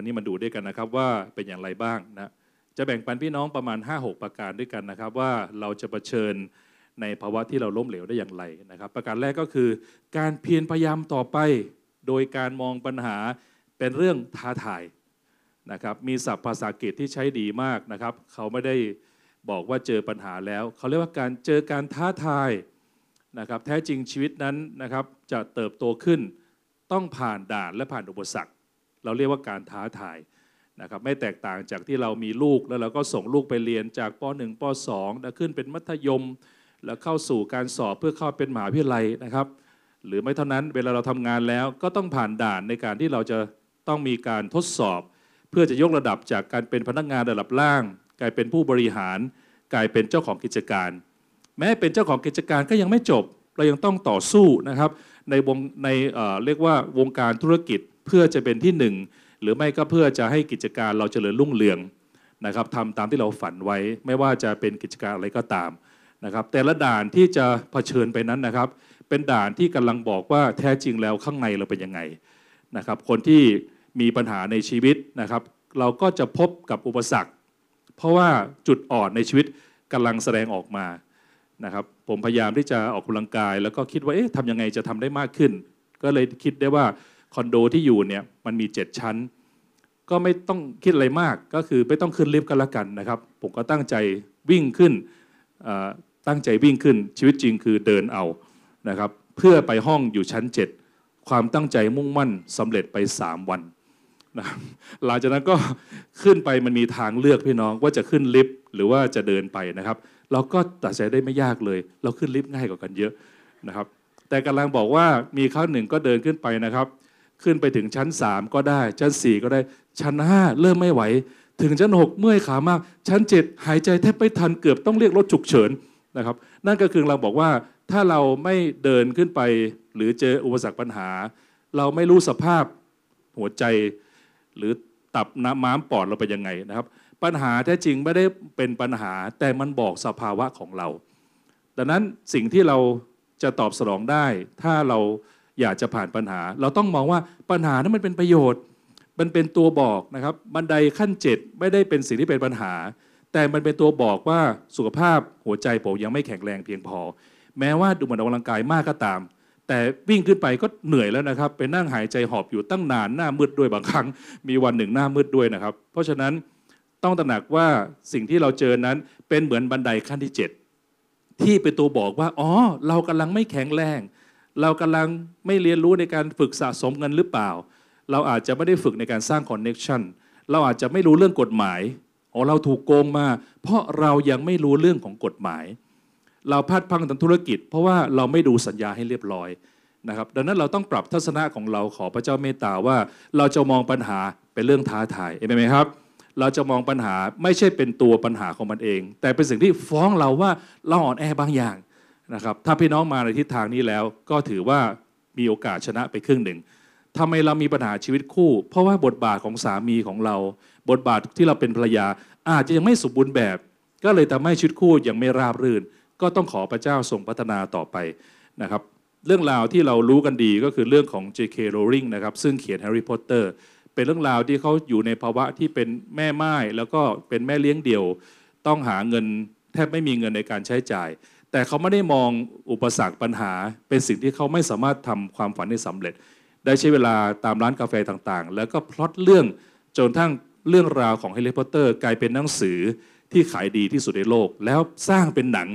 วันนี้มาดูด้วยกันนะครับว่าเป็นอย่างไรบ้างนะจะแบ่งปันพี่น้องประมาณ 5-6 ประการด้วยกันนะครับ ว่าเราจะเผชิญในภาวะที่เราล้มเหลวได้อย่างไรนะครับ ประการแรกก็คือการเพียรพยายามต่อไป โดยการมองปัญหาเป็นเรื่องท้าทายนะครับมีศัพท์ภาษาอังกฤษที่ใช้ดีมากนะครับ เขาไม่ได้บอกว่าเจอปัญหาแล้ว เขาเรียกว่าการเจอการท้าทายนะครับแท้จริงชีวิตนั้นนะครับจะเติบโตขึ้นต้องผ่านด่านและผ่านอุปสรรค เราเรียกว่าการท้าทายนะครับไม่แตกต่างจากที่เรามีลูกแล้วเราก็ส่งลูกไปเรียนจากป .1 ป .2 แล้วขึ้นเป็นมัธยม แล้วเข้าสู่การสอบเพื่อเข้าเป็นมหาวิทยาลัยนะครับ หรือไม่เท่านั้นเวลาเราทำงานแล้วก็ต้องผ่านด่านในการที่เราจะต้องมีการทดสอบ เพื่อจะยกระดับจากการเป็นพนักงานระดับล่าง กลายเป็นผู้บริหาร กลายเป็นเจ้าของกิจการ แม้เป็นเจ้าของกิจการก็ยังไม่จบ เรายังต้องต่อสู้นะครับในวงในเเรียกว่าวงการธุรกิจ เพื่อจะเป็นที่หนึ่งหรือไม่ก็เพื่อจะให้กิจการเราเจริญรุ่งเรืองนะครับทำตามที่เราฝันไว้ ไม่ว่าจะเป็นกิจการอะไรก็ตามนะครับ แต่ละด่านที่จะเผชิญไปนั้นนะครับ เป็นด่านที่กำลังบอกว่าแท้จริงแล้วข้างในเราเป็นยังไงนะครับ คนที่มีปัญหาในชีวิตนะครับ เราก็จะพบกับอุปสรรค เพราะว่าจุดอ่อนในชีวิตกำลังแสดงออกมานะครับ ผมพยายามที่จะออกกำลังกาย แล้วก็คิดว่าเอ๊ะทำยังไงจะทำได้มากขึ้น ก็เลยคิดได้ว่า คอนโดที่อยู่เนี่ยมันมี 7 ชั้น ก็ไม่ต้องคิดอะไรมากก็คือไม่ต้องขึ้นลิฟต์กันละกันนะครับผมก็ตั้งใจวิ่งขึ้นตั้งใจวิ่งขึ้นชีวิตจริงคือเดินเอานะครับเพื่อไปห้องอยู่ชั้น 7 ความตั้งใจมุ่งมั่นสำเร็จไป 3 วันนะหลังจากนั้นก็ขึ้นไปมันมีทางเลือกพี่น้องว่าจะขึ้นลิฟต์หรือว่าจะเดินไปนะครับ เราก็ตัดใจได้ไม่ยากเลย เราขึ้นลิฟต์ง่ายกว่ากันเยอะนะครับ แต่กำลังบอกว่ามีครั้งหนึ่งก็เดินขึ้นไปนะครับ ขึ้นไปถึงชั้น 3 ก็ได้ ชั้น 4 ก็ได้ ชั้น 5 เริ่มไม่ไหว ถึงชั้น 6 เมื่อยขามาก ชั้น 7 หายใจแทบไม่ทันเกือบต้องเรียกรถฉุกเฉินนะครับ นั่นก็คือเราบอกว่าถ้าเราไม่เดินขึ้นไป หรือเจออุปสรรคปัญหา เราไม่รู้สภาพหัวใจ หรือตับน้ำม้ามปอดเราเป็นยังไงนะครับ ปัญหาแท้จริงไม่ได้เป็นปัญหาแต่มันบอกสภาวะของเรา ดังนั้นสิ่งที่เราจะตอบสนองได้ ถ้าเรา อยากจะผ่านปัญหา เราต้องมองว่าปัญหานั้นมันเป็นประโยชน์ มันเป็นตัวบอกนะครับ บันไดขั้นเจ็ดไม่ได้เป็นสิ่งที่เป็นปัญหา แต่มันเป็นตัวบอกว่าสุขภาพหัวใจผมยังไม่แข็งแรงเพียงพอ แม้ว่าดูเหมือนออกกำลังกายมากก็ตาม แต่วิ่งขึ้นไปก็เหนื่อยแล้วนะครับไปนั่งหายใจหอบอยู่ตั้งนานหน้ามืดด้วยบางครั้ง มีวันหนึ่งหน้ามืดด้วยนะครับ เพราะฉะนั้นต้องตระหนักว่าสิ่งที่เราเจอนั้นเป็นเหมือนบันไดขั้นที่เจ็ดที่เป็นตัวบอกว่า อ๋อ เรากำลังไม่แข็งแรง เรากำลังไม่เรียนรู้ในการฝึกสะสมเงินหรือเปล่า เราอาจจะไม่ได้ฝึกในการสร้าง connectionเราอาจจะไม่รู้เรื่องกฎหมายอ๋อเราถูกโกงมา เพราะเรายังไม่รู้เรื่องของกฎหมาย เราพลาดพังทางธุรกิจ เพราะว่าเราไม่ดูสัญญาให้เรียบร้อยนะครับ ดังนั้นเราต้องปรับทัศนะของเราขอพระเจ้าเมตตาว่า เราจะมองปัญหาเป็นเรื่องท้าทายเห็นไหมครับ เราจะมองปัญหาไม่ใช่เป็นตัวปัญหาของมันเอง แต่เป็นสิ่งที่ฟ้องเราว่าเราอ่อนแอบางอย่าง นะครับถ้าพี่น้องมาในทิศทางนี้แล้ว ก็ถือว่ามีโอกาสชนะไปครึ่งหนึ่งทำไมเรามีปัญหาชีวิตคู่ เพราะว่าบทบาทของสามีของเรา บทบาทที่เราเป็นภรรยา อาจจะยังไม่สมบูรณ์แบบ ก็เลยทำให้ชีวิตคู่ยังไม่ราบรื่น ก็ต้องขอพระเจ้าทรงพัฒนาต่อไปนะครับเรื่องราวที่เรารู้กันดีก็คือเรื่องของ J.K. Rowling นะครับซึ่งเขียน Harry Potter เป็นเรื่องราวที่เขาอยู่ในภาวะที่เป็นแม่ไม้แล้วก็เป็นแม่เลี้ยงเดี่ยว ต้องหาเงินแทบไม่มีเงินในการใช้จ่าย แต่เขาไม่ได้มองอุปสรรคปัญหา เป็นสิ่งที่เขาไม่สามารถทำความฝันให้สำเร็จ ได้ใช้เวลาตามร้านกาแฟต่างๆ แล้วก็พล็อตเรื่องจนทั้งเรื่องราวของ Harry Potter กลายเป็นหนังสือที่ขายดีที่สุดในโลก แล้วสร้างเป็นหนัง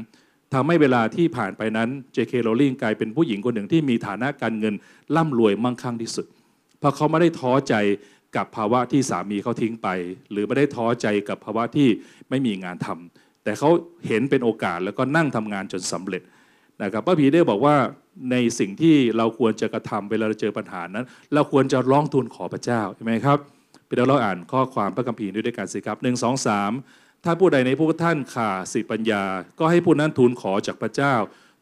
ทำให้เวลาที่ผ่านไปนั้น J.K. Rowling กลายเป็นผู้หญิงคนหนึ่งที่มีฐานะการเงินร่ำรวยมั่งคั่งที่สุด เพราะเขาไม่ได้ท้อใจกับภาวะที่สามีเขาทิ้งไป หรือไม่ได้ท้อใจกับภาวะที่ไม่มีงานทำ แต่เขาเห็นเป็นโอกาสแล้วก็นั่งทำงานจนสำเร็จนะครับพระพีได้บอกว่าในสิ่งที่เราควรจะกระทำเวลาเราเจอปัญหานั้น เราควรจะร้องทูลขอพระเจ้าใช่ไหมครับไปเดี๋ยวเราอ่านข้อความพระคัมภีร์ด้วยกันสิครับหนึ่งสองสามถ้าผู้ใดในพวกท่านขาดสิปัญญา ก็ให้ผู้นั้นทูลขอจากพระเจ้า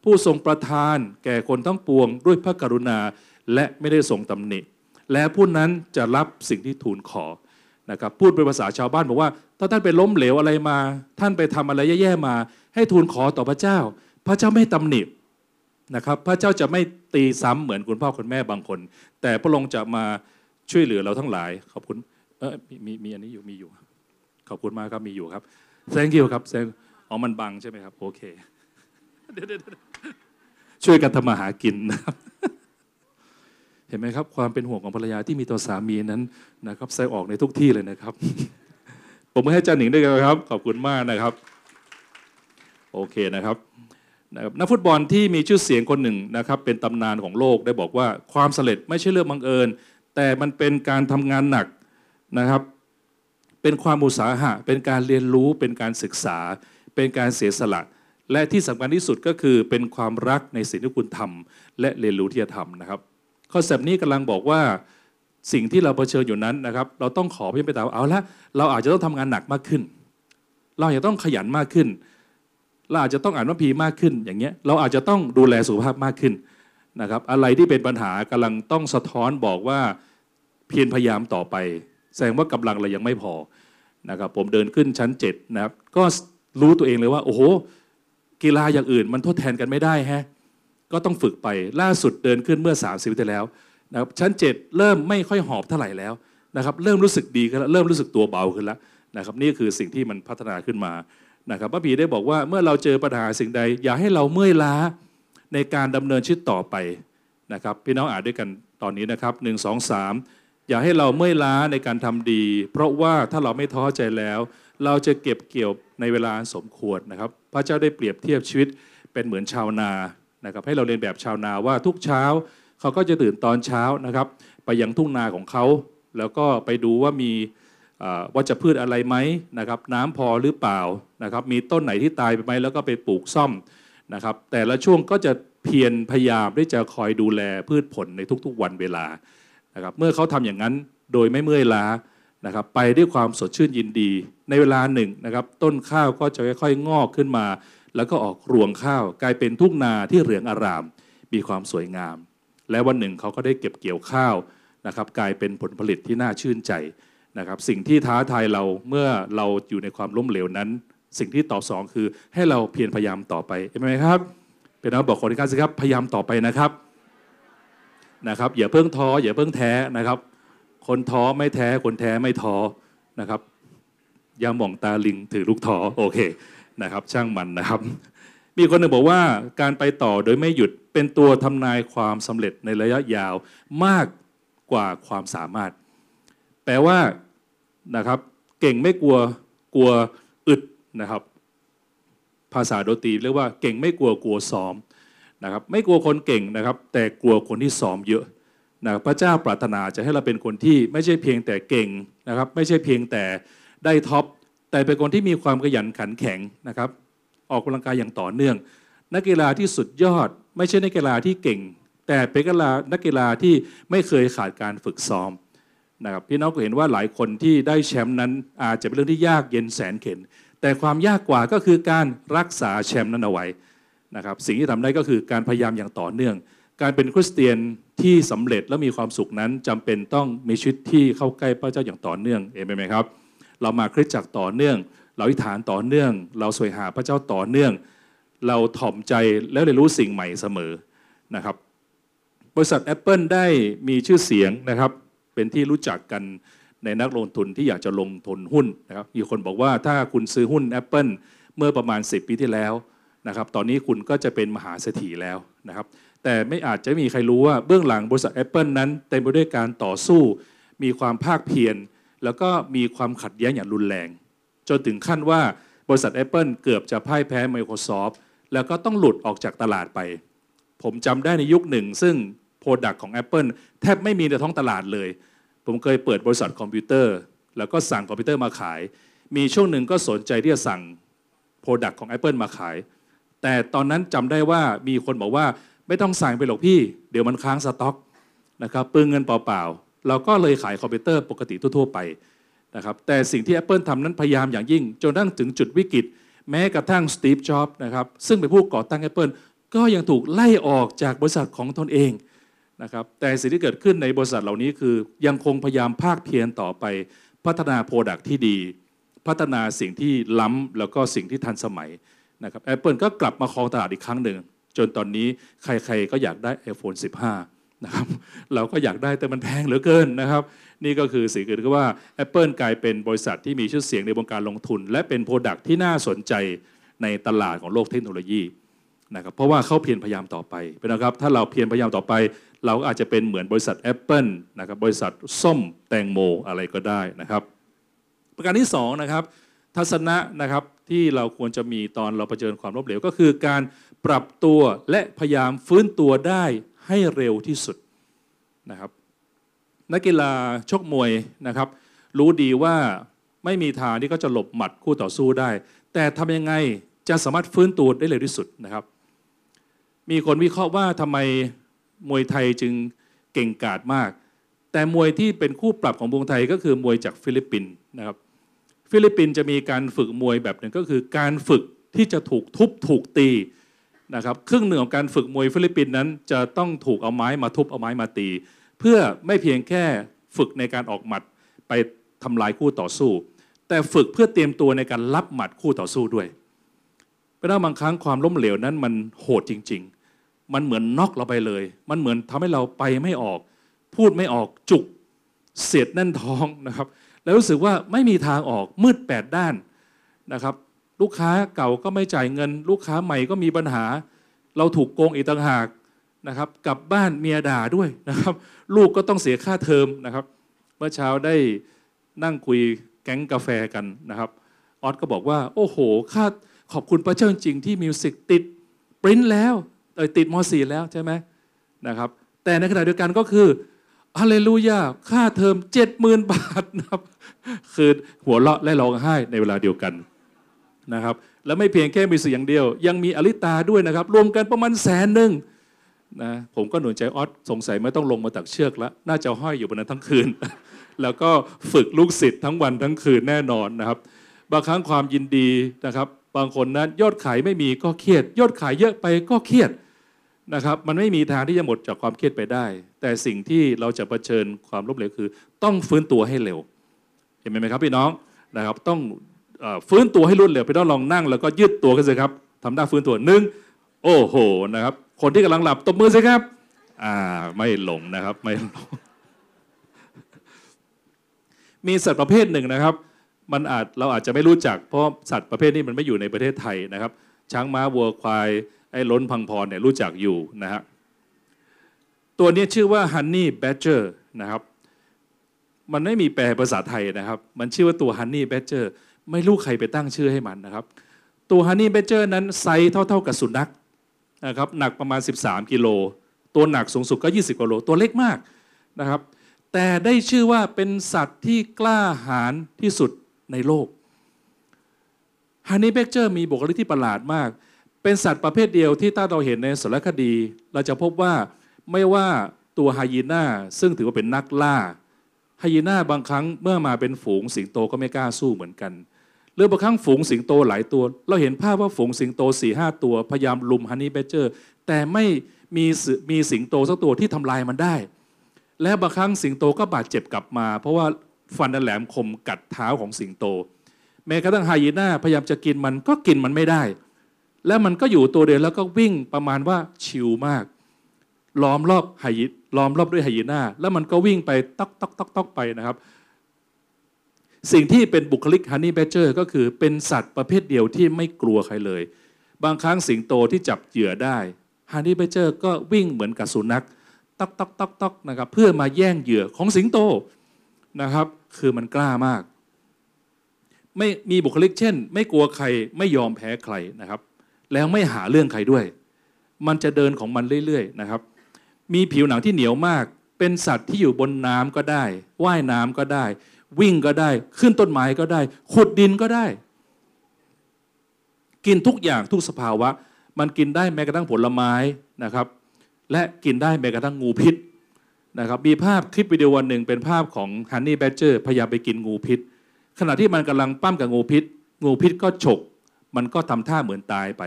ผู้ทรงประทานแก่คนทั้งปวงด้วยพระกรุณาและไม่ได้ทรงตำหนิ และผู้นั้นจะรับสิ่งที่ทูลขอ นะครับพูดเป็นภาษาชาวบ้านบอกว่า ถ้าท่านไปล้มเหลวอะไรมา ท่านไปทำอะไรแย่ๆมา ให้ทูลขอต่อพระเจ้า พระเจ้าไม่ตำหนินะครับพระเจ้าจะไม่ตีซ้ำเหมือนคุณพ่อคุณแม่บางคน แต่พระองค์จะมาช่วยเหลือเราทั้งหลาย ขอบคุณเออมีมีมีอันนี้อยู่มีอยู่ ขอบคุณมากครับมีอยู่ครับ thank you ครับ thank อ๋อมันบังใช่ไหมครับโอเคเดี๋ยวเดี๋ยวช่วยกันทำมาหากินนะครับ เห็นไหมครับความเป็นห่วงของภรรยาที่มีต่อสามีนั้นนะครับแสดงออกในทุกที่เลยนะครับ ผมให้อาจารย์หนิงด้วยกันครับ ขอบคุณมากนะครับโอเคนะครับนะครับนักฟุตบอลที่มีชื่อเสียงคนหนึ่งนะครับเป็นตำนานของโลกได้บอกว่าความสำเร็จไม่ใช่เรื่องบังเอิญ แต่มันเป็นการทำงานหนักนะครับ เป็นความอุตสาหะ เป็นการเรียนรู้เป็นการศึกษา เป็นการเสียสละ และที่สำคัญที่สุดก็คือเป็นความรักในสิ่งที่คุณทำและเรียนรู้ที่จะทำนะครับ คอนเซปต์นี้กำลังบอกว่าสิ่งที่เราเผชิญอยู่นั้นนะครับ เราต้องขอเพี่ไปตามเอาละเราอาจจะต้องทำงานหนักมากขึ้น เราอาจจะต้องขยันมากขึ้น เราอาจจะต้องอ่านพระพีมากขึ้น อย่างเงี้ยเราอาจจะต้องดูแลสุขภาพมากขึ้นนะครับ อะไรที่เป็นปัญหากำลังต้องสะท้อนบอกว่าเพียรพยายามต่อไป แสดงว่ากำลังเรายังไม่พอนะครับ ผมเดินขึ้นชั้นเจ็ดนะครับก็รู้ตัวเองเลยว่า โอ้โหกีฬาอย่างอื่น มันทดแทนกันไม่ได้แฮะ ก็ต้องฝึกไปล่าสุดเดินขึ้นเมื่อ 3 0ปีที่แล้วนะครับชั้น 7 เริ่มไม่ค่อยหอบเท่าไหร่แล้วนะครับเริ่มรู้สึกดีขึ้นแล้วเริ่มรู้สึกตัวเบาขึ้นแล้วนะครับนี่คือสิ่งที่มันพัฒนาขึ้นมานะครับพระบีได้บอกว่าเมื่อเราเจอปัญหาสิ่งใด อย่าให้เราเมื่อยล้าในการดำเนินชีวิตต่อไปนะครับพี่น้องอ่านด้วยกันตอนนี้นะครับหนึ่งสองสามอย่าให้เราเมื่อยล้าในการทำดี เพราะว่าถ้าเราไม่ท้อใจแล้ว เราจะเก็บเกี่ยวในเวลาสมควรนะครับ พระเจ้าได้เปรียบเทียบชีวิตเป็นเหมือนชาวนา นะครับให้เราเรียนแบบชาวนาว่าทุกเช้าเขาก็จะตื่นตอนเช้านะครับ ไปยังทุ่งนาของเขา แล้วก็ไปดูว่ามีวัชพืชอะไรไหมนะครับ น้ำพอหรือเปล่านะครับ มีต้นไหนที่ตายไปไหมแล้วก็ไปปลูกซ่อมนะครับ แต่ละช่วงก็จะเพียรพยายามที่จะคอยดูแลพืชผลในทุกๆวันเวลานะครับเมื่อเขาทำอย่างนั้นโดยไม่เมื่อยล้านะครับ ไปด้วยความสดชื่นยินดี ในเวลาหนึ่งนะครับ ต้นข้าวก็จะค่อยๆงอกขึ้นมา แล้วก็ออกรวงข้าวกลายเป็นทุ่งนาที่เหลืองอาราม มีความสวยงาม และวันหนึ่งเขาก็ได้เก็บเกี่ยวข้าวนะครับ กลายเป็นผลผลิตที่น่าชื่นใจนะครับ สิ่งที่ท้าทายเราเมื่อเราอยู่ในความล้มเหลวนั้น สิ่งที่ตอบสองคือให้เราเพียรพยายามต่อไปเห็นไหมครับ เป็นนักบอกคนที่การสิครับพยายามต่อไปนะครับนะครับ อย่าเพิ่งท้ออย่าเพิ่งแท้นะครับ คนท้อไม่แท้คนแท้ไม่ท้อนะครับยาหม่องตาลิงถือลูกท้อโอเค นะครับ ช่างมันนะครับ มีคนหนึ่งบอกว่าการไปต่อโดยไม่หยุดเป็นตัวทำนายความสำเร็จในระยะยาวมากกว่าความสามารถ แปลว่านะครับ เก่งไม่กลัวกลัวอึดนะครับ ภาษาดนตรีเรียกว่าเก่งไม่กลัวกลัวซ้อมนะครับไม่กลัวคนเก่งนะครับ แต่กลัวคนที่ซ้อมเยอะนะพระเจ้าปรารถนาจะให้เราเป็นคนที่ไม่ใช่เพียงแต่เก่งนะครับ ไม่ใช่เพียงแต่ได้ท็อป แต่เป็นคนที่มีความขยันขันแข็งนะครับ ออกกำลังกายอย่างต่อเนื่อง นักกีฬาที่สุดยอด ไม่ใช่นักกีฬาที่เก่ง แต่เป็นกีฬานักกีฬาที่ไม่เคยขาดการฝึกซ้อมนะครับพี่น้องก็เห็นว่าหลายคนที่ได้แชมป์นั้นอาจจะเป็นเรื่องที่ยากเย็นแสนเข็นแต่ความยากกว่าก็คือการรักษาแชมป์นั้นเอาไว้นะครับสิ่งที่ทำได้ก็คือการพยายามอย่างต่อเนื่อง การเป็นคริสเตียนที่สำเร็จและมีความสุขนั้นจำเป็นต้องมีชีวิตที่เข้าใกล้พระเจ้าอย่างต่อเนื่องเองไหมครับ เรามาคริสจักรต่อเนื่อง เราอิฐานต่อเนื่อง เราสวยหาพระเจ้าต่อเนื่อง เราถ่อมใจแล้วเรียนรู้สิ่งใหม่เสมอนะครับ บริษัท Apple ได้มีชื่อเสียงนะครับ เป็นที่รู้จักกันในนักลงทุนที่อยากจะลงทุนหุ้นนะครับมีคนบอกว่าถ้าคุณซื้อหุ้น Apple เมื่อประมาณ 10 ปีที่แล้วนะครับ ตอนนี้คุณก็จะเป็นมหาเศรษฐีแล้วนะครับ แต่ไม่อาจจะมีใครรู้ว่าเบื้องหลังบริษัท Apple นั้นเต็มไปด้วยการต่อสู้ มีความภาคเพียร แล้วก็มีความขัดแย้งอย่างรุนแรง จนถึงขั้นว่าบริษัท Apple เกือบจะพ่ายแพ้ Microsoft แล้วก็ต้องหลุดออกจากตลาดไป ผมจำได้ในยุคหนึ่ง ซึ่งโปรดักต์ของ Apple แทบไม่มีในท้องตลาดเลย ผมเคยเปิดบริษัทคอมพิวเตอร์ แล้วก็สั่งคอมพิวเตอร์มาขาย มีช่วงหนึ่งก็สนใจที่จะสั่งโปรดักต์ของ Apple มาขาย แต่ตอนนั้นจำได้ว่ามีคนบอกว่าไม่ต้องสั่งไปหรอกพี่ เดี๋ยวมันค้างสต็อกนะครับเปลืองเงินเปล่าๆ เราก็เลยขายคอมพิวเตอร์ปกติทั่วๆไปนะครับแต่สิ่งที่ Apple ทำนั้นพยายามอย่างยิ่ง จนทั้งถึงจุดวิกฤต แม้กระทั่งสตีฟจ็อบส์นะครับซึ่งเป็นผู้ก่อตั้ง Apple ก็ยังถูกไล่ออกจากบริษัทของตนเองนะครับแต่สิ่งที่เกิดขึ้นในบริษัทเหล่านี้คือยังคงพยายามภาคเพียรต่อไป พัฒนาโปรดักที่ดี พัฒนาสิ่งที่ล้ำแล้วก็สิ่งที่ทันสมัยนะครับ Apple ก็กลับมาครองตลาดอีกครั้งหนึ่ง จนตอนนี้ใครๆก็อยากได้ iPhone 15 นะครับเราก็อยากได้แต่มันแพงเหลือเกินนะครับ นี่ก็คือสิ่งที่เกิดขึ้นว่า Apple กลายเป็นบริษัทที่มีชื่อเสียงในวงการลงทุน และเป็นโปรดักที่น่าสนใจในตลาดของโลกเทคโนโลยีนะครับเพราะว่าเขาเพียรพยายามต่อไปเป็นนะครับถ้าเราเพียรพยายามต่อไป เราก็อาจจะเป็นเหมือนบริษัท Apple นะครับบริษัทส้มแตงโมอะไรก็ได้นะครับ ประการที่สองนะครับทัศนะนะครับที่เราควรจะมีตอนเราเผชิญความล้มเหลวก็คือการปรับตัวและพยายามฟื้นตัวได้ ให้เร็วที่สุดนะครับ นักกีฬาชกมวยนะครับ รู้ดีว่าไม่มีทางที่เขาจะหลบหมัดคู่ต่อสู้ได้ แต่ทำยังไงจะสามารถฟื้นตัวได้เร็วที่สุดนะครับ มีคนวิเคราะห์ว่าทำไมมวยไทยจึงเก่งกาจมาก แต่มวยที่เป็นคู่ปรับของมวยไทยก็คือมวยจากฟิลิปปินส์นะครับ ฟิลิปปินส์จะมีการฝึกมวยแบบหนึ่งก็คือการฝึกที่จะถูกทุบถูกตี นะครับครึ่งหนึ่งของการฝึกมวยฟิลิปปินส์นั้น จะต้องถูกเอาไม้มาทุบเอาไม้มาตี เพื่อไม่เพียงแค่ฝึกในการออกหมัดไปทำลายคู่ต่อสู้ แต่ฝึกเพื่อเตรียมตัวในการรับหมัดคู่ต่อสู้ด้วยเพราะบางครั้งความล้มเหลวนั้นมันโหดจริง ๆ มันเหมือนน็อกเราไปเลย มันเหมือนทำให้เราไปไม่ออก พูดไม่ออกจุกเสียดแน่นท้องนะครับ แล้วรู้สึกว่าไม่มีทางออกมืดแปดด้านนะครับ ลูกค้าเก่าก็ไม่จ่ายเงิน ลูกค้าใหม่ก็มีปัญหา เราถูกโกงอีกต่างหากนะครับกลับบ้านเมียด่าด้วยนะครับ ลูกก็ต้องเสียค่าเทอมนะครับ เมื่อเช้าได้นั่งคุยแก๊งกาแฟกันนะครับออสก็บอกว่า โอ้โหค่าขอบคุณพระเจ้าจริงที่มิวสิกติดปริ้นแล้วเออติดม .4 แล้วใช่ไหมนะครับ แต่ในขณะเดียวกันก็คือฮาเลลูยาค่าเทอมเจ็ดหมื่นบาทนะครับ คือหัวเราะและร้องไห้ในเวลาเดียวกัน นะครับแล้วไม่เพียงแค่มีสื่ออย่างเดียว ยังมีอลิตาด้วยนะครับ รวมกันประมาณแสนหนึ่งนะผมก็หนุนใจออสสงสัยไม่ต้องลงมาตักเชือกแล้ว น่าจะห้อยอยู่บนนั้นทั้งคืน แล้วก็ฝึกลูกศิษย์ทั้งวันทั้งคืนแน่นอนนะครับ บางครั้งความยินดีนะครับ บางคนนั้นยอดขายไม่มีก็เครียด ยอดขายเยอะไปก็เครียดนะครับ มันไม่มีทางที่จะหมดจากความเครียดไปได้ แต่สิ่งที่เราจะเผชิญความล้มเหลวคือ ต้องฟื้นตัวให้เร็ว เห็นไหมครับพี่น้องนะครับ ต้อง ฟื้นตัวให้รวดเร็วพี่น้องลองนั่งแล้วก็ยืดตัวกันสิครับทำได้ฟื้นตัวหนึ่งโอ้โหนะครับ คนที่กำลังหลับตบมือสิครับอ่าไม่หลงนะครับไม่หลงมีสัตว์ประเภทหนึ่งนะครับ มันอาจเราอาจจะไม่รู้จัก เพราะสัตว์ประเภทนี้มันไม่อยู่ในประเทศไทยนะครับ ช้างม้าวัวควายไอ้ล้นพังพรเนี่ยรู้จักอยู่นะฮะตัวนี้ชื่อว่า Honey Badger นะครับ มันไม่มีแปลภาษาไทยนะครับ มันชื่อว่าตัว Honey Badger ไม่รู้ใครไปตั้งชื่อให้มันนะครับ ตัว Honey Badger นั้นไซส์เท่า ๆกับสุนัขนะครับหนักประมาณ 13 กิโล ตัวหนักสูงสุดก็ 20กิโล ตัวเล็กมากนะครับ แต่ได้ชื่อว่าเป็นสัตว์ที่กล้าหาญที่สุดในโลกhoney badger มีบุคลิกที่ประหลาดมาก เป็นสัตว์ประเภทเดียวที่ถ้าเราเห็นในสารคดี เราจะพบว่าไม่ว่าตัวไฮยีน่าซึ่งถือว่าเป็นนักล่าไฮยีน่าบางครั้งเมื่อมาเป็นฝูงสิงโตก็ไม่กล้าสู้เหมือนกัน หรือบางครั้งฝูงสิงโตหลายตัว เราเห็นภาพว่าฝูงสิงโตสี่ห้าตัว พยายามรุม honey badger แต่ไม่มีมีสิงโตสักตัวที่ทำลายมันได้ และบางครั้งสิงโตก็บาดเจ็บกลับมา เพราะว่าฟันอันแหลมคมกัดเท้าของสิงโต แม้กระทั่งไฮยีน่าพยายามจะกินมันก็กินมันไม่ได้ แล้วมันก็อยู่ตัวเดียวแล้วก็วิ่งประมาณว่า chill มาก ล้อมรอบไฮยีล้อมรอบด้วยไฮยีน่าแล้วมันก็วิ่งไปตอกตอกตอกตอกไปนะครับ สิ่งที่เป็นบุคลิก honey badger ก็คือเป็นสัตว์ประเภทเดียวที่ไม่กลัวใครเลย บางครั้งสิงโตที่จับเหยื่อได้ honey badger ก็วิ่งเหมือนกับสุนัขตอกตอกต๊อกต๊อกนะครับเพื่อมาแย่งเหยื่อของสิงโตนะครับ คือมันกล้ามาก ไม่มีบุคลิกเช่น ไม่กลัวใครไม่ยอมแพ้ใครนะครับ แล้วไม่หาเรื่องใครด้วย มันจะเดินของมันเรื่อยๆนะครับ มีผิวหนังที่เหนียวมาก เป็นสัตว์ที่อยู่บนน้ำก็ได้ ว่ายน้ำก็ได้ วิ่งก็ได้ ขึ้นต้นไม้ก็ได้ ขุดดินก็ได้ กินทุกอย่างทุกสภาวะ มันกินได้แม้กระทั่งผลไม้นะครับ และกินได้แม้กระทั่งงูพิษนะครับ มีภาพคลิปวิดีโอวันหนึ่งเป็นภาพของฮันนี่แบ d เจอร์พยายามไปกินงูพิษ ขณะที่มันกำลังปั้มกับงูพิษ งูพิษก็ฉก มันก็ทำท่าเหมือนตายไป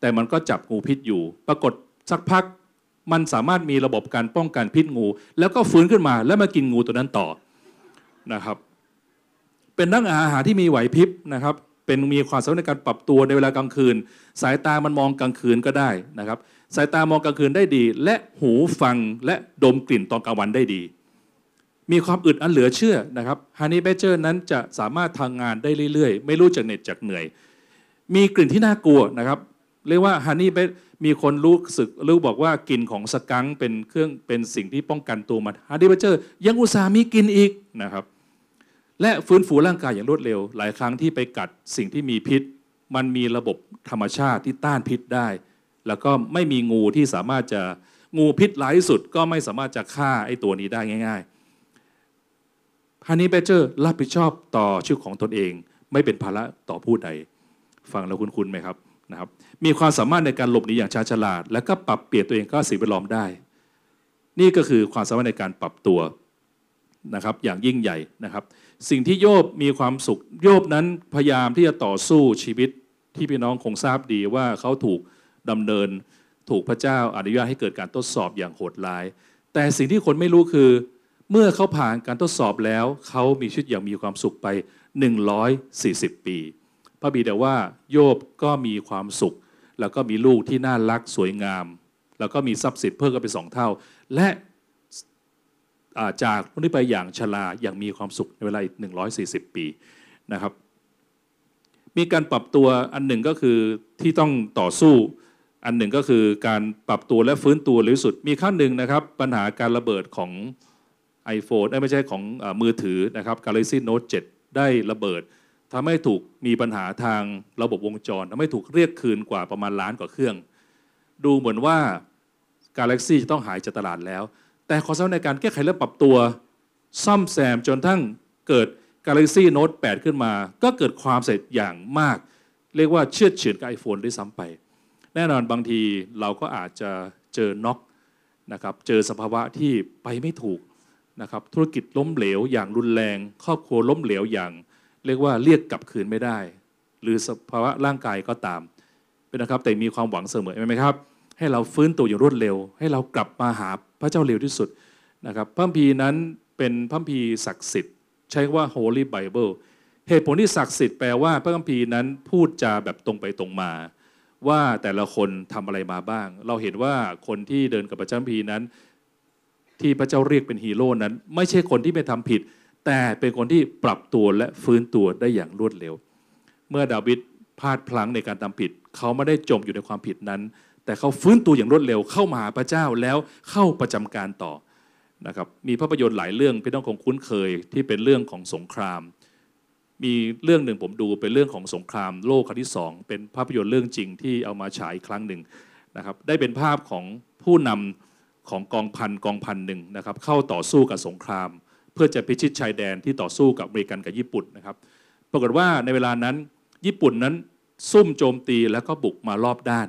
แต่มันก็จับงูพิษอยู่ ปรากฏสักพักมันสามารถมีระบบการป้องกันพิษงู แล้วก็ฟื้นขึ้นมาแล้วมากินงูตัวนั้นต่อ นะครับ เป็นนักอาหารที่มีไหวพริบนะครับ เป็นมีความสามารถในการปรับตัวในเวลากลางคืน สายตามันมองกลางคืนก็ได้นะครับ สายตามองกลางคืนได้ดี และหูฟังและดมกลิ่นตอนกลางวันได้ดี มีความอึดอันเหลือเชื่อนะครับฮันนี่เบเจอร์นั้นจะสามารถทำงานได้เรื่อยๆ ไม่รู้จากเหน็ดจากเหนื่อย มีกลิ่นที่น่ากลัวนะครับ เรียกว่าฮันนี่เบมีคนรู้สึกรู้บอกว่ากลิ่นของสกังเป็นเครื่องเป็นสิ่งที่ป้องกันตัวมันฮันนี่เบเจอร์ยังอุตส่าห์มีกลิ่นอีกนะครับ และฟื้นฟูร่างกายอย่างรวดเร็ว หลายครั้งที่ไปกัดสิ่งที่มีพิษ มันมีระบบธรรมชาติที่ต้านพิษได้ แล้วก็ไม่มีงูที่สามารถจะงูพิษหลายสุดก็ไม่สามารถจะฆ่าไอ้ตัวนี้ได้ง่ายๆฮันนี่เบเจอร์รับผิดชอบต่อชีวิตของตนเอง ไม่เป็นภาระต่อผู้ใด ฟังแล้วคุ้นๆไหมครับนะครับ มีความสามารถในการหลบหนีอย่างชาญฉลาด และก็ปรับเปลี่ยนตัวเองก็สิ่งแวดล้อมได้ นี่ก็คือความสามารถในการปรับตัวนะครับอย่างยิ่งใหญ่นะครับ สิ่งที่โยบมีความสุขโยบนั้นพยายามที่จะต่อสู้ชีวิตที่พี่น้องคงทราบดีว่าเขาถูกดำเนิน ถูกพระเจ้าอนุญาตให้เกิดการทดสอบอย่างโหดร้าย แต่สิ่งที่คนไม่รู้คือ เมื่อเขาผ่านการทดสอบแล้ว เขามีชีวิตอย่างมีความสุขไป 140 ปี พระบิดาว่าโยบก็มีความสุข แล้วก็มีลูกที่น่ารักสวยงาม แล้วก็มีทรัพย์สินเพิ่มกันไปสองเท่า และาจากนี้ไปอย่างชราอย่างมีความสุขในเวลาอีก 140 ปีนะครับ มีการปรับตัวอันหนึ่งก็คือที่ต้องต่อสู้อันหนึ่งก็คือการปรับตัวและฟื้นตัวเร็วที่สุด มีขั้นหนึ่งนะครับ ปัญหาการระเบิดของ iPhone ไม่ใช่ของอมือถือนะครับ Galaxy Note 7 ได้ระเบิด ทำให้ถูกมีปัญหาทางระบบวงจรทำให้ถูกเรียกคืนกว่าประมาณล้านกว่าเครื่อง ดูเหมือนว่า Galaxy จะต้องหายจากตลาดแล้ว แต่ขอสำในการแก้ไขและปรับตัว ซ่อมแซมจนทั้งเกิด Galaxy Note 8 ขึ้นมา ก็เกิดความเสร็จอย่างมาก เรียกว่าเชื่อเฉือนกับ iPhone ด้วยซ้ำไป แน่นอนบางทีเราก็อาจจะเจอน็อกนะครับเจอสภาวะที่ไปไม่ถูกนะครับธุรกิจล้มเหลวอย่างรุนแรง ครอบครัวล้มเหลวอย่าง เรียกว่าเรียกกลับคืนไม่ได้ หรือสภาวะร่างกายก็ตามเป็นนะครับแต่มีความหวังเสมอใช่ไหมครับ ให้เราฟื้นตัวอย่างรวดเร็ว ให้เรากลับมาหาพระเจ้าเร็วที่สุดนะครับพระคัมภีร์นั้นเป็นพระคัมภีร์ศักดิ์สิทธิ์ ใช้ว่า Holy Bible เหตุผลที่ศักดิ์สิทธิ์แปลว่าพระคัมภีร์นั้นพูดจาแบบตรงไปตรงมา ว่าแต่ละคนทำอะไรมาบ้าง เราเห็นว่าคนที่เดินกับพระเจ้าคัมภีร์นั้น ที่พระเจ้าเรียกเป็นฮีโร่นั้น ไม่ใช่คนที่ไม่ทำผิด แต่เป็นคนที่ปรับตัวและฟื้นตัวได้อย่างรวดเร็ว เมื่อดาวิดพลาดพลั้งในการทำผิด เขาไม่ได้จมอยู่ในความผิดนั้น แต่เขาฟื้นตัวอย่างรวดเร็ว เข้ามาหาพระเจ้าแล้วเข้าประจำการต่อนะครับมีภาพยนตร์หลายเรื่องพี่น้องคงคุ้นเคยที่เป็นเรื่องของสงคราม มีเรื่องหนึ่งผมดูเป็นเรื่องของสงคราม โลกครั้งที่สองเป็นภาพยนตร์เรื่องจริงที่เอามาฉายครั้งหนึ่งนะครับได้เป็นภาพของผู้นำของกองพันกองพันหนึ่งนะครับเข้าต่อสู้กับสงคราม พื่อจะพิชิตชายแดนที่ต่อสู้กับอเมริกันกับญี่ปุ่นนะครับ ปรากฏว่าในเวลานั้นญี่ปุ่นนั้นซุ่มโจมตีแล้วก็บุกมารอบด้าน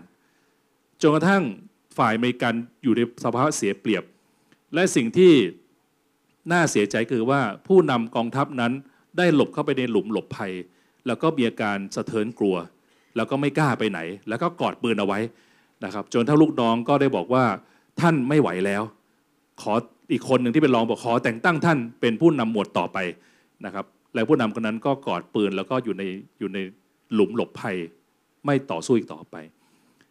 จนกระทั่งฝ่ายอเมริกันอยู่ในสภาวะเสียเปรียบ และสิ่งที่น่าเสียใจคือว่าผู้นำกองทัพนั้นได้หลบเข้าไปในหลุมหลบภัย แล้วก็มีอาการสะเทินกลัว แล้วก็ไม่กล้าไปไหน แล้วก็กอดปืนเอาไว้นะครับ จนถ้าลูกน้องก็ได้บอกว่าท่านไม่ไหวแล้ว ขอ อีกคนหนึ่งที่เป็นรองบอกขอแต่งตั้งท่านเป็นผู้นำหมวดต่อไปนะครับ แล้วผู้นำคนนั้นก็กอดปืนแล้วก็อยู่ในอยู่ในหลุมหลบภัยไม่ต่อสู้อีกต่อไป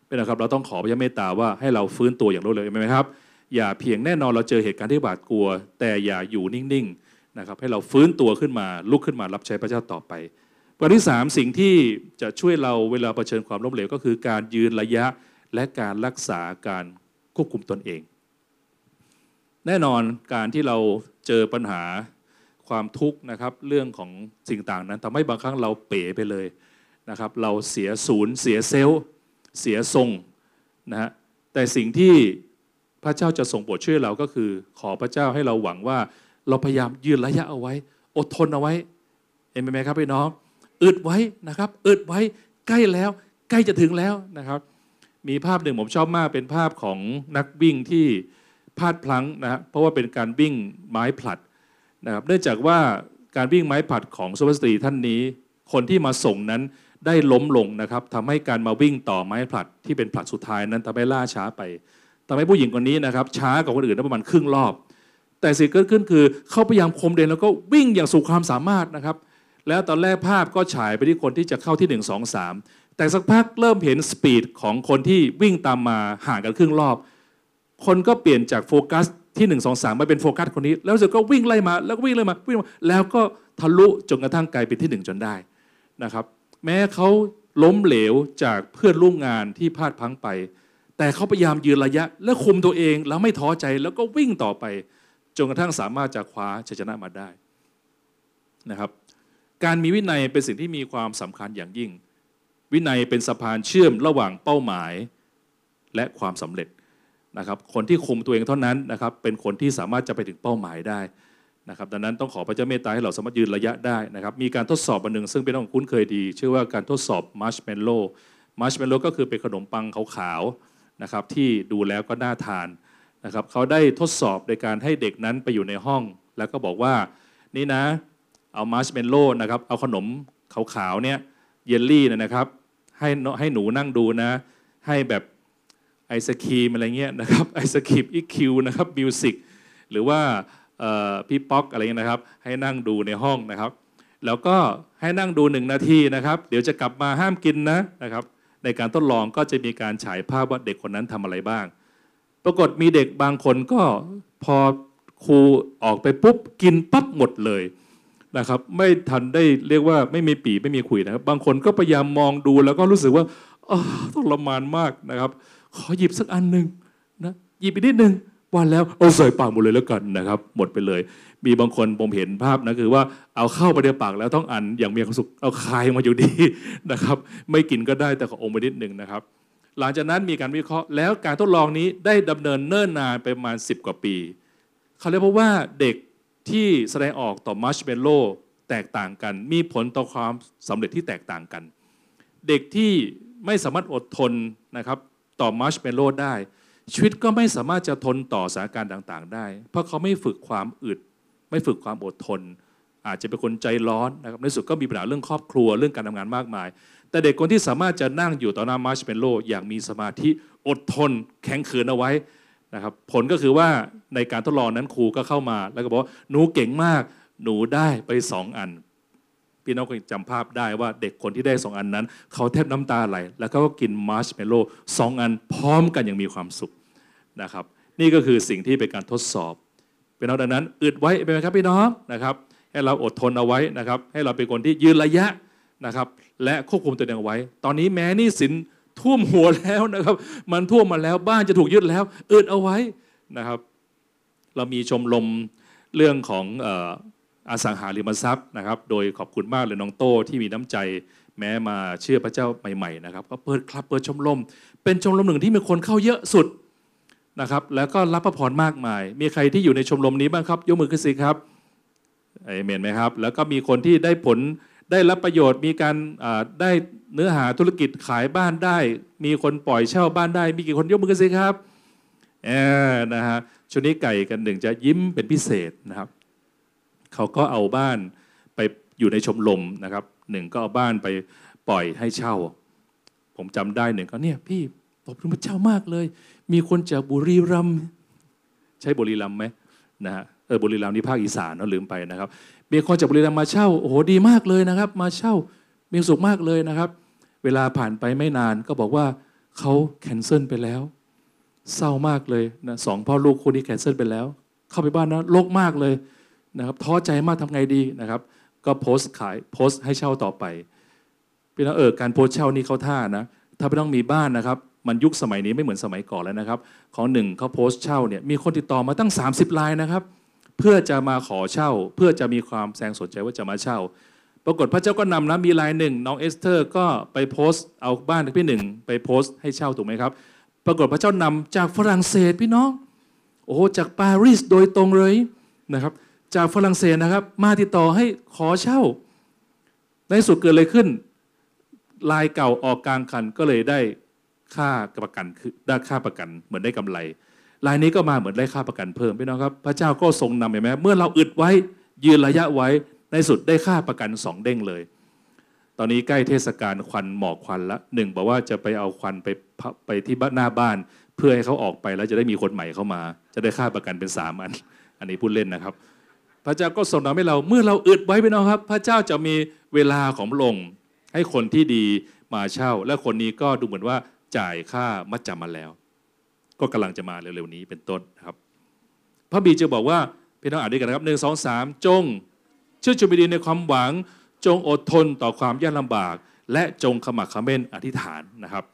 เป็นนะครับ เราต้องขอพระเมตตาว่าให้เราฟื้นตัวอย่างรวดเร็วไหมครับ อย่าเพียงแน่นอนเราเจอเหตุการณ์ที่บาดกลัว แต่อย่าอยู่นิ่งๆนะครับ ให้เราฟื้นตัวขึ้นมาลุกขึ้นมารับใช้พระเจ้าต่อไปประการที่สามสิ่งที่จะช่วยเราเวลาเผชิญความล้มเหลวก็คือการยืนระยะและการรักษาการควบคุมตนเอง แน่นอนการที่เราเจอปัญหาความทุกข์นะครับ เรื่องของสิ่งต่างนั้นทำให้บางครั้งเราเป๋ไปเลยนะครับ เราเสียศูนย์ เสียเซลล์ เสียทรงนะฮะแต่สิ่งที่พระเจ้าจะส่งโปรดช่วยเราก็คือ ขอพระเจ้าให้เราหวังว่าเราพยายามยืนระยะเอาไว้ อดทนเอาไว้เห็นไหมครับพี่น้องอึดไว้นะครับอึดไว้ใกล้แล้ว ใกล้จะถึงแล้วนะครับ มีภาพหนึ่งผมชอบมากเป็นภาพของนักวิ่งที่ พลาดพลั้งนะเพราะว่าเป็นการวิ่งไม้ผลัดนะครับเนื่องจากว่าการวิ่งไม้ผลัดของสุภาพสตรีท่านนี้ คนที่มาส่งนั้นได้ล้มลงนะครับทำให้การมาวิ่งต่อไม้ผลัดที่เป็นผลัดสุดท้ายนั้นทำให้ล่าช้าไปทำให้ผู้หญิงคนนี้นะครับช้ากว่าคนอื่นประมาณครึ่งรอบ แต่สิ่งเกิดขึ้นคือเขาพยายามคมเดนแล้วก็วิ่งอย่างสุดความสามารถนะครับ แล้วตอนแรกภาพก็ฉายไปที่คนที่จะเข้าที่ 1 2 3 แต่สักพักเริ่มเห็น speed ของคนที่วิ่งตามมาห่างกันครึ่งรอบ คนก็เปลี่ยนจากโฟกัสที่1 2 3มาเป็นโฟกัสคนนี้ แล้วรู้สึกก็วิ่งไล่มาแล้วก็วิ่งไล่มาวิ่งมาแล้วก็ทะลุจนกระทั่งกลายเป็นที่หนึ่งจนได้นะครับ แม้เขาล้มเหลวจากเพื่อนร่วมงานที่พลาดพังไป แต่เขาพยายามยืนระยะ และคุมตัวเองแล้วไม่ท้อใจแล้วก็วิ่งต่อไปจนกระทั่งสามารถจะคว้าชัยชนะมาได้นะครับ การมีวินัยเป็นสิ่งที่มีความสำคัญอย่างยิ่ง วินัยเป็นสะพานเชื่อมระหว่างเป้าหมาย และความสำเร็จ นะครับคนที่คุมตัวเองเท่านั้นนะครับเป็นคนที่สามารถจะไปถึงเป้าหมายได้นะครับดังนั้นต้องขอพระเจ้าเมตตาให้เราสามารถยืนระยะได้นะครับมีการทดสอบอันหนึ่งซึ่งเป็นต้องคุ้นเคยดี ชื่อว่าการทดสอบมัชเมลโล่มัชเมลโล่ก็คือเป็นขนมปังขาวๆนะครับที่ดูแล้วก็น่าทานนะครับเขาได้ทดสอบในการให้เด็กนั้นไปอยู่ในห้อง แล้วก็บอกว่านี่นะเอามัชเมลโล่นะครับเอาขนมขาวๆเนี่ยเยลลี่นะครับให้ให้หนูนั่งดูนะให้แบบ ไอศครีมอะไรเงี้ยนะครับไอศครีมอีคิวนะครับมิวสิกหรือว่าพี่ป๊อกอะไรเงี้ยนะครับ ให้นั่งดูในห้องนะครับ แล้วก็ให้นั่งดูหนึ่งนาทีนะครับ เดี๋ยวจะกลับมาห้ามกินนะนะครับ ในการทดลองก็จะมีการฉายภาพว่าเด็กคนนั้นทำอะไรบ้าง ปรากฏมีเด็กบางคนก็พอครูออกไปปุ๊บกินปั๊บหมดเลยนะครับไม่ทันได้เรียกว่าไม่มีปีไม่มีขุยนะครับ บางคนก็พยายามมองดูแล้วก็รู้สึกว่าทรมานมากนะครับ ขอหยิบสักอันหนึ่งนะหยิบไปนิดนึงวันแล้วเอาใส่ปากหมดเลยแล้วกันนะครับ หมดไปเลย มีบางคนผมเห็นภาพนะคือว่าเอาเข้าไปในปากแล้วต้องอันอย่างมีความสุขเอาคายมาอยู่ดีนะครับ ไม่กินก็ได้แต่ขออมไปนิดหนึ่งนะครับ หลังจากนั้นมีการวิเคราะห์แล้วการทดลองนี้ได้ดำเนินเนิ่นนานไปประมาณ 10 กว่าปีเขาเรียกว่าเด็กที่แสดงออกต่อมัชเมลโล่แตกต่างกัน มีผลต่อความสำเร็จที่แตกต่างกัน เด็กที่ไม่สามารถอดทนนะครับ ต่อมัชเมลโล่ได้ ชีวิตก็ไม่สามารถจะทนต่อสถานการณ์ต่างๆ ได้ เพราะเขาไม่ฝึกความอึด ไม่ฝึกความอดทน อาจจะเป็นคนใจร้อนนะครับในสุดก็มีปัญหาเรื่องครอบครัวเรื่องการทำงานมากมาย แต่เด็กคนที่สามารถจะนั่งอยู่ต่อหน้ามัชเมลโล่อย่างมีสมาธิอดทน แข็งขืนเอาไว้นะครับผลก็คือว่าในการทดลองนั้นครูก็เข้ามา แล้วก็บอกว่าหนูเก่งมากหนูได้ไปสองอัน พี่น้องคงจำภาพได้ว่าเด็กคนที่ได้สองอันนั้น เขาแทบน้ำตาไหล แล้วก็กินมาร์ชเมลโล่สองอันพร้อมกันอย่างมีความสุขนะครับ นี่ก็คือสิ่งที่เป็นการทดสอบเป็นเอาดังนั้นอึดไว้เป็นไหมครับพี่น้องนะครับ ให้เราอดทนเอาไว้นะครับ ให้เราเป็นคนที่ยืนระยะนะครับ และควบคุมตัวเองไว้ ตอนนี้แม้นี่สินท่วมหัวแล้วนะครับ มันท่วมมาแล้วบ้านจะถูกยึดแล้วอึดเอาไว้นะครับ เรามีชมรมเรื่องของ อสังหาริมทรัพย์นะครับ โดยขอบคุณมากเลยน้องโต้ที่มีน้ำใจแม้มาเชื่อพระเจ้าใหม่ๆนะครับก็เปิดคลับเปิดชมรมเป็นชมรมหนึ่งที่มีคนเข้าเยอะสุดนะครับ แล้วก็รับพระพรมากมาย มีใครที่อยู่ในชมรมนี้บ้างครับยกมือขึ้นสิครับเอเมนไหมครับ แล้วก็มีคนที่ได้ผลได้รับประโยชน์มีการได้เนื้อหาธุรกิจขายบ้านได้ มีคนปล่อยเช่าบ้านได้ มีกี่คนยกมือขึ้นสิครับเออนะฮะช่วงนี้ไก่กันหนึ่งจะยิ้มเป็นพิเศษนะครับ เขาก็เอาบ้านไปอยู่ในชมรมนะครับหนึ่งก็เอาบ้านไปปล่อยให้เช่า ผมจำได้หนึ่งก็เนี่ยพี่ขอบคุณพระเจ้ามากเลย มีคนจากบุรีรัมย์ใช่บุรีรัมย์ไหมนะฮะเออบุรีรัมย์นี่ภาคอีสานเนอะลืมไปนะครับมีคนจากบุรีรัมย์มาเช่าโอ้โหดีมากเลยนะครับ มาเช่ามีสุขมากเลยนะครับ เวลาผ่านไปไม่นานก็บอกว่าเขา cancel ไปแล้ว เศร้ามากเลยนะสองพ่อลูกคู่นี้ cancel ไปแล้ว เข้าไปบ้านนะโลกมากเลย นะครับท้อใจมากทำไงดีนะครับ ก็โพสต์ขายโพสต์ให้เช่าต่อไปพี่น้องเออการโพสต์เช่านี่เขาท่านะถ้าไม่ต้องมีบ้านนะครับ มันยุคสมัยนี้ไม่เหมือนสมัยก่อนแล้วนะครับ ของหนึ่งเขาโพสต์เช่าเนี่ยมีคนติดต่อมาตั้ง 30รายนะครับ เพื่อจะมาขอเช่า เพื่อจะมีความแสดงสนใจว่าจะมาเช่า ปรากฏพระเจ้าก็นำนะมีรายหนึ่งน้องเอสเตอร์ ก็ไปโพสต์เอาบ้านพี่หนึ่งไปโพสต์ให้เช่าถูกไหมครับ ปรากฏพระเจ้านำจากฝรั่งเศสพี่น้องโอ้จากปารีสโดยตรงเลยนะครับ จากฝรั่งเศสนะครับ มาติดต่อให้ขอเช่า ในสุดเกิดอะไรขึ้น ลายเก่าออกกลางคันก็เลยได้ค่าประกันคือได้ค่าประกันเหมือนได้กำไรลายนี้ก็มาเหมือนได้ค่าประกันเพิ่มพี่น้องครับ พระเจ้าก็ทรงนำเห็นไหมเมื่อเราอึดไว้ยืนระยะไว้ในสุดได้ค่าประกันสองเด้งเลย ตอนนี้ใกล้เทศกาลควันหมอกควันละหนึ่งบอกว่าจะไปเอาควันไปไปที่บ้านหน้าบ้าน เพื่อให้เขาออกไปแล้วจะได้มีคนใหม่เข้ามา จะได้ค่าประกันเป็นสามอัน อันนี้พูดเล่นนะครับ ระเจ้าก็ทรงนำให้เราเมื่อเราอึดไว้พี่น้องครับ พระเจ้าจะมีเวลาของพระองค์ให้คนที่ดีมาเช่า และคนนี้ก็ดูเหมือนว่าจ่ายค่ามัดจำมาแล้ว ก็กำลังจะมาเร็วๆนี้เป็นต้นครับ พระบีจะบอกว่าพี่น้องอ่านด้วยกันนะครับหนึ่งสองสามจง เชื่อชูบิดีในความหวัง จงอดทนต่อความยากลำบาก และจงขมักขม้นอธิษฐานนะครับ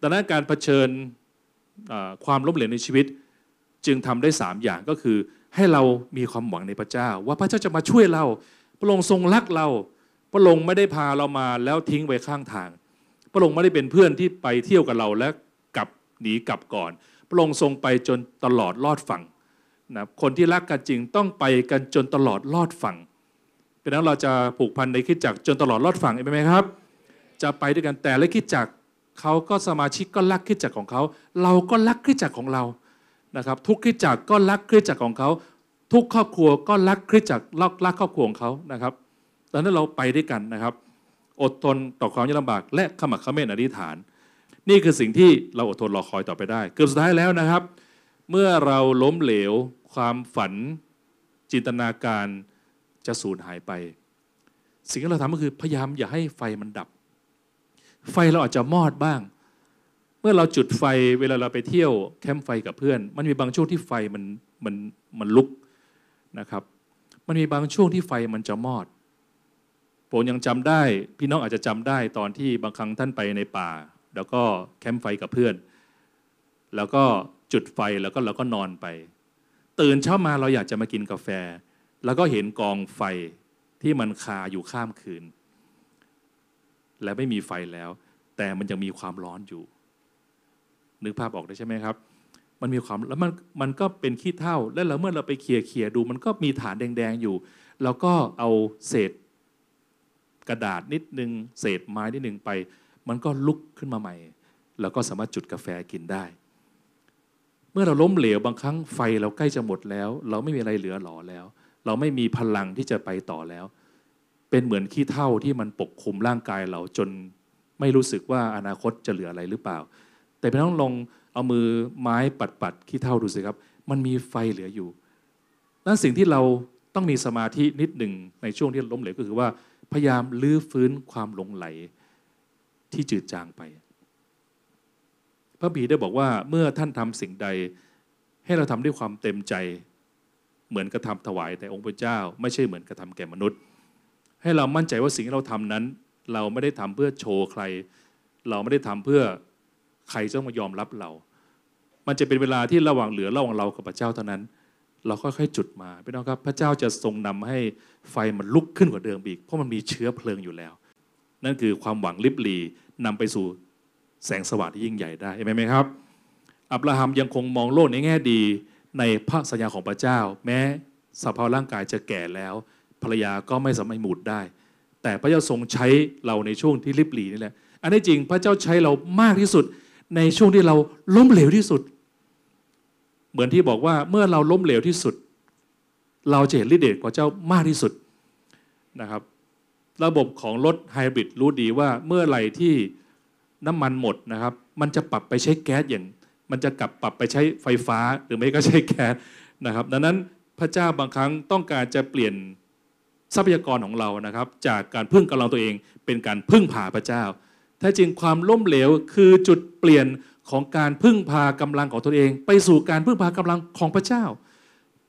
ดังนั้นการเผชิญความล้มเหลวในชีวิต จึงทำได้สามอย่างก็คือ ให้เรามีความหวังในพระเจ้า ว่าพระเจ้าจะมาช่วยเรา พระองค์ทรงรักเรา พระองค์ไม่ได้พาเรามาแล้วทิ้งไว้ข้างทาง พระองค์ไม่ได้เป็นเพื่อนที่ไปเที่ยวกับเราและกลับหนีกลับก่อน พระองค์ทรงไปจนตลอดรอดฝั่งนะคนที่รักกันจริงต้องไปกันจนตลอดรอดฝั่งเป็นนั้นเราจะผูกพันในคิดจักจนตลอดรอดฝั่งใช่ไหมครับ จะไปด้วยกันแต่ละคิดจักเขาก็สมาชิกก็รักคิดจักของเขา เราก็รักคิดจักของเรา นะครับทุกคิดจักก็รักคิดจักของเขาทุกครอบครัวก็รักคริสจักรรักรักครอบครัวของเขานะครับดังนั้นเราไปด้วยกันนะครับ อดทนต่อความยากลำบาก และขมักขม้นอธิษฐาน นี่คือสิ่งที่เราอดทนรอคอยต่อไปได้ เกือบสุดท้ายแล้วนะครับ เมื่อเราล้มเหลว ความฝันจินตนาการจะสูญหายไป สิ่งที่เราทำก็คือพยายามอย่าให้ไฟมันดับ ไฟเราอาจจะมอดบ้าง มื่อเราจุดไฟเวลาเราไปเที่ยวแคมป์ไฟกับเพื่อน มันมีบางช่วงที่ไฟมันมันมันลุกนะครับ มันมีบางช่วงที่ไฟมันจะมอดผมยังจำได้ พี่น้องอาจจะจำได้ตอนที่บางครั้งท่านไปในป่า แล้วก็แคมป์ไฟกับเพื่อน แล้วก็จุดไฟแล้วก็เราก็นอนไป ตื่นเช้ามาเราอยากจะมากินกาแฟ แล้วก็เห็นกองไฟที่มันคาอยู่ข้ามคืน และไม่มีไฟแล้ว แต่มันยังมีความร้อนอยู่ นึกภาพออกได้ใช่ไหมครับ มันมีความแล้วมันมันก็เป็นขี้เท่าแล้วเราเมื่อเราไปเคลียร์เคลียร์ดู มันก็มีฐานแดงๆอยู่เราก็เอาเศษกระดาษนิดนึง เศษไม้นิดนึงไป มันก็ลุกขึ้นมาใหม่ แล้วก็สามารถจุดกาแฟกินได้ เมื่อเราล้มเหลวบางครั้งไฟเราใกล้จะหมดแล้ว เราไม่มีอะไรเหลือหล่อแล้ว เราไม่มีพลังที่จะไปต่อแล้ว เป็นเหมือนขี้เท่าที่มันปกคลุมร่างกายเราจนไม่รู้สึกว่าอนาคตจะเหลืออะไรหรือเปล่า แต่พี่น้องลองเอามือไม้ปัดปัดขี้เท่าดูสิครับ มันมีไฟเหลืออยู่นั่นสิ่งที่เราต้องมีสมาธินิดหนึ่งในช่วงที่ล้มเหลวก็คือว่า พยายามลื้อฟื้นความหลงไหลที่จืดจางไป พระบีได้บอกว่าเมื่อท่านทำสิ่งใด ให้เราทำด้วยความเต็มใจ เหมือนกระทำถวายแต่องค์พระเจ้า ไม่ใช่เหมือนกระทำแก่มนุษย์ ให้เรามั่นใจว่าสิ่งที่เราทำนั้น เราไม่ได้ทำเพื่อโชว์ใคร เราไม่ได้ทำเพื่อ ใครจะมายอมรับเรา มันจะเป็นเวลาที่ระหว่างเหลือระหว่างเรากับพระเจ้าเท่านั้น เราค่อยๆจุดมาพี่น้องครับ พระเจ้าจะทรงนำให้ไฟมันลุกขึ้นกว่าเดิมอีก เพราะมันมีเชื้อเพลิงอยู่แล้ว นั่นคือความหวังลิบลีนำไปสู่แสงสว่างที่ยิ่งใหญ่ได้เห็นไหมครับ อับราฮัมยังคงมองโลกในแง่ดีในพระสัญญาของพระเจ้า แม้สภาพร่างกายจะแก่แล้ว ภรรยาก็ไม่สามารถหมุดได้ แต่พระเจ้าทรงใช้เราในช่วงที่ลิบลีนี่แหละ อันนี้จริงพระเจ้าใช้เรามากที่สุด ในช่วงที่เราล้มเหลวที่สุด เหมือนที่บอกว่าเมื่อเราล้มเหลวที่สุด เราจะเห็นฤทธิ์เดชของเจ้ามากที่สุดนะครับ ระบบของรถไฮบริดรู้ดีว่าเมื่อไหร่ที่น้ำมันหมดนะครับ มันจะปรับไปใช้แก๊สอย่าง มันจะกลับปรับไปใช้ไฟฟ้าหรือไม่ก็ใช้แก๊สนะครับ ดังนั้นพระเจ้าบางครั้งต้องการจะเปลี่ยนทรัพยากรของเรานะครับ จากการพึ่งกำลังตัวเองเป็นการพึ่งพาพระเจ้า แท้จริงความล้มเหลวคือจุดเปลี่ยนของการพึ่งพากำลังของตนเอง ไปสู่การพึ่งพากำลังของพระเจ้า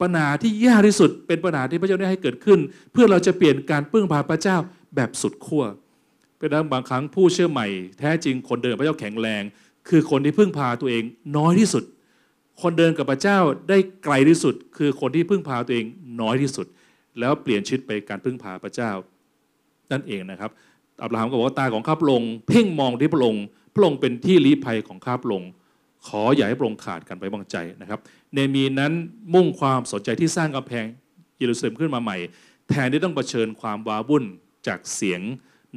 ปัญหาที่ยากที่สุดเป็นปัญหาที่พระเจ้าได้ให้เกิดขึ้น เพื่อเราจะเปลี่ยนการพึ่งพาพระเจ้าแบบสุดขั้วเป็นดังบางครั้งผู้เชื่อใหม่ แท้จริงคนเดินพระเจ้าแข็งแรง คือคนที่พึ่งพาตัวเองน้อยที่สุด คนเดินกับพระเจ้าได้ไกลที่สุด คือคนที่พึ่งพาตัวเองน้อยที่สุด แล้วเปลี่ยนชีวิตไปการพึ่งพาพระเจ้านั่นเองนะครับ อับราฮัมก็บอกว่าตาของข้าพระองค์เพ่งมองที่พระองค์พระองค์เป็นที่ลี้ภัยของข้าพระองค์ขออย่าให้พระองค์ขาดกันไปบางใจนะครับ เนมีนั้นมุ่งความสนใจที่สร้างกำแพงเยรูซาเล็มขึ้นมาใหม่ แทนที่ต้องเผชิญความว้าวุ่นจากเสียง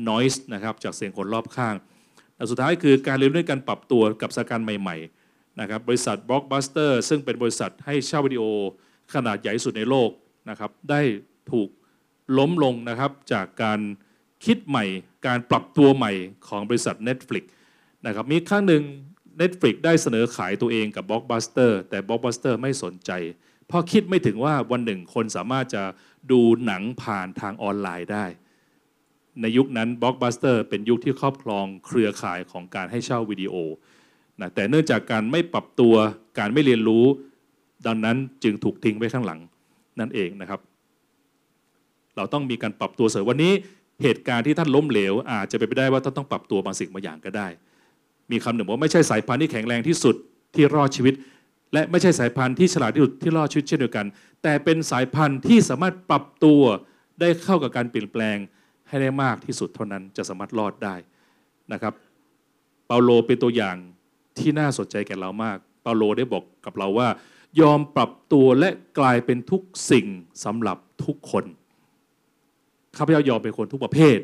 noise นะครับจากเสียงคนรอบข้างแต่สุดท้ายคือการเรียนรู้การปรับตัวกับสถานการณ์ใหม่ๆนะครับบริษัท Blockbuster ซึ่งเป็นบริษัทให้เช่าวิดีโอขนาดใหญ่สุดในโลกนะครับได้ถูกล้มลงนะครับจากการ คิดใหม่การปรับตัวใหม่ของบริษัท Netflix นะครับมีครั้งหนึ่ง Netflix ได้เสนอขายตัวเองกับ Blockbuster แต่ Blockbuster ไม่สนใจ เพราะคิดไม่ถึงว่าวันหนึ่งคนสามารถจะดูหนังผ่านทางออนไลน์ได้ ในยุคนั้นบล็อกบัสเตอร์เป็นยุคที่ครอบครองเครือข่ายของการให้เช่าวิดีโอนะแต่เนื่องจากการไม่ปรับตัวการไม่เรียนรู้ ดังนั้นจึงถูกทิ้งไว้ข้างหลังนั่นเองนะครับ เราต้องมีการปรับตัวเสริมวันนี้ เหตุการณ์ที่ท่านล้มเหลว อาจจะเป็นไปได้ว่าท่านต้องปรับตัวบางสิ่งบางอย่างก็ได้ มีคำหนึ่งว่าไม่ใช่สายพันธุ์ที่แข็งแรงที่สุดที่รอดชีวิต และไม่ใช่สายพันธุ์ที่ฉลาดที่สุดที่รอดชีวิตเช่นเดียวกัน แต่เป็นสายพันธุ์ที่สามารถปรับตัวได้เข้ากับการเปลี่ยนแปลงให้ได้มากที่สุดเท่านั้นจะสามารถรอดได้นะครับเปาโลเป็นตัวอย่างที่น่าสนใจแก่เรามาก เปาโลได้บอกกับเราว่า ยอมปรับตัวและกลายเป็นทุกสิ่งสำหรับทุกคน ข้าพเจ้ายอมเป็นคนทุกประเภท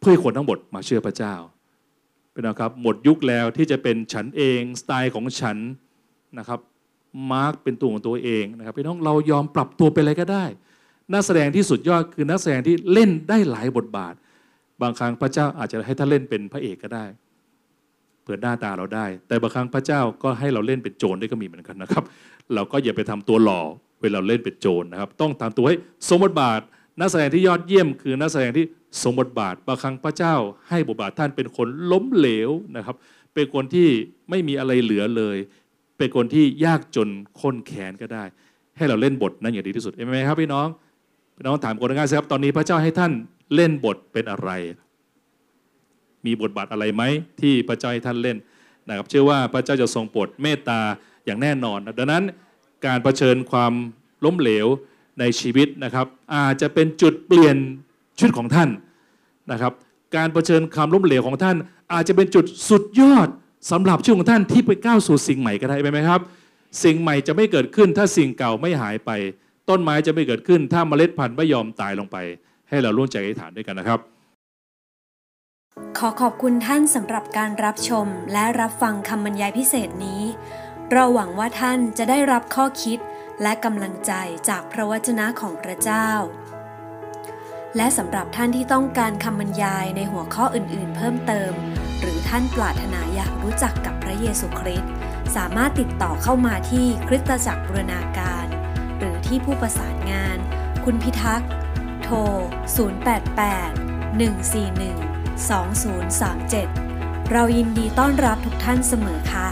เพื่อให้คนทั้งหมดมาเชื่อพระเจ้าเป็นนะครับหมดยุคแล้วที่จะเป็นฉันเองสไตล์ของฉันนะครับมาร์กเป็นตัวของตัวเองนะครับพี่น้องเรายอมปรับตัวไปอะไรก็ได้ นักแสดงที่สุดยอดคือนักแสดงที่เล่นได้หลายบทบาท บางครั้งพระเจ้าอาจจะให้ท่านเล่นเป็นพระเอกก็ได้เผื่อหน้าตาเราได้ แต่บางครั้งพระเจ้าก็ให้เราเล่นเป็นโจรได้ก็มีเหมือนกันนะครับ เราก็อย่าไปทำตัวหล่อเวลาเล่นเป็นโจรนะครับ ต้องทำตัวให้สมบทบาท นักแสดงที่ยอดเยี่ยมคือนักแสดงที่สมบทบาทบางครั้งพระเจ้า ให้บทบาทท่านเป็นคนล้มเหลวนะครับ เป็นคนที่ไม่มีอะไรเหลือเลย เป็นคนที่ยากจนค้นแขนก็ได้ ให้เราเล่นบทนั้นอย่างดีที่สุดเห็นไหมครับพี่น้องพี่น้องถามคนง่ายๆครับตอนนี้พระเจ้าให้ท่านเล่นบทเป็นอะไร มีบทบาทอะไรไหมที่พระเจ้าให้ท่านเล่นนะครับเชื่อว่าพระเจ้าจะทรงโปรดเมตตาอย่างแน่นอน ดังนั้นการรเผชิญความล้มเหลว ในชีวิตนะครับอาจจะเป็นจุดเปลี่ยนชีวิตของท่านนะครับ การรเผชิญความล้มเหลวของท่าน อาจจะเป็นจุดสุดยอดสำหรับชีวิตของท่านที่ไปก้าวสู่สิ่งใหม่ก็ได้ไหมครับ สิ่งใหม่จะไม่เกิดขึ้นถ้าสิ่งเก่าไม่หายไป ต้นไม้จะไม่เกิดขึ้น ถ้าเมล็ดพันธุ์ไม่ยอมตายลงไป ให้เราร่วมใจอธิษฐานด้วยกันนะครับ ขอขอบคุณท่านสำหรับการรับชมและรับฟังคำบรรยายพิเศษนี้ เราหวังว่าท่านจะได้รับข้อคิด และกำลังใจจากพระวจนะของพระเจ้า และสำหรับท่านที่ต้องการคำบรรยายในหัวข้ออื่นๆ เพิ่มเติม หรือท่านปรารถนาอยากรู้จักกับพระเยซูคริสต์สามารถติดต่อเข้ามาที่คริสตจักรบูรณาการ หรือที่ผู้ประสานงาน คุณพิทักษ์ โทร 088 141 2037 เรายินดีต้อนรับทุกท่านเสมอค่ะ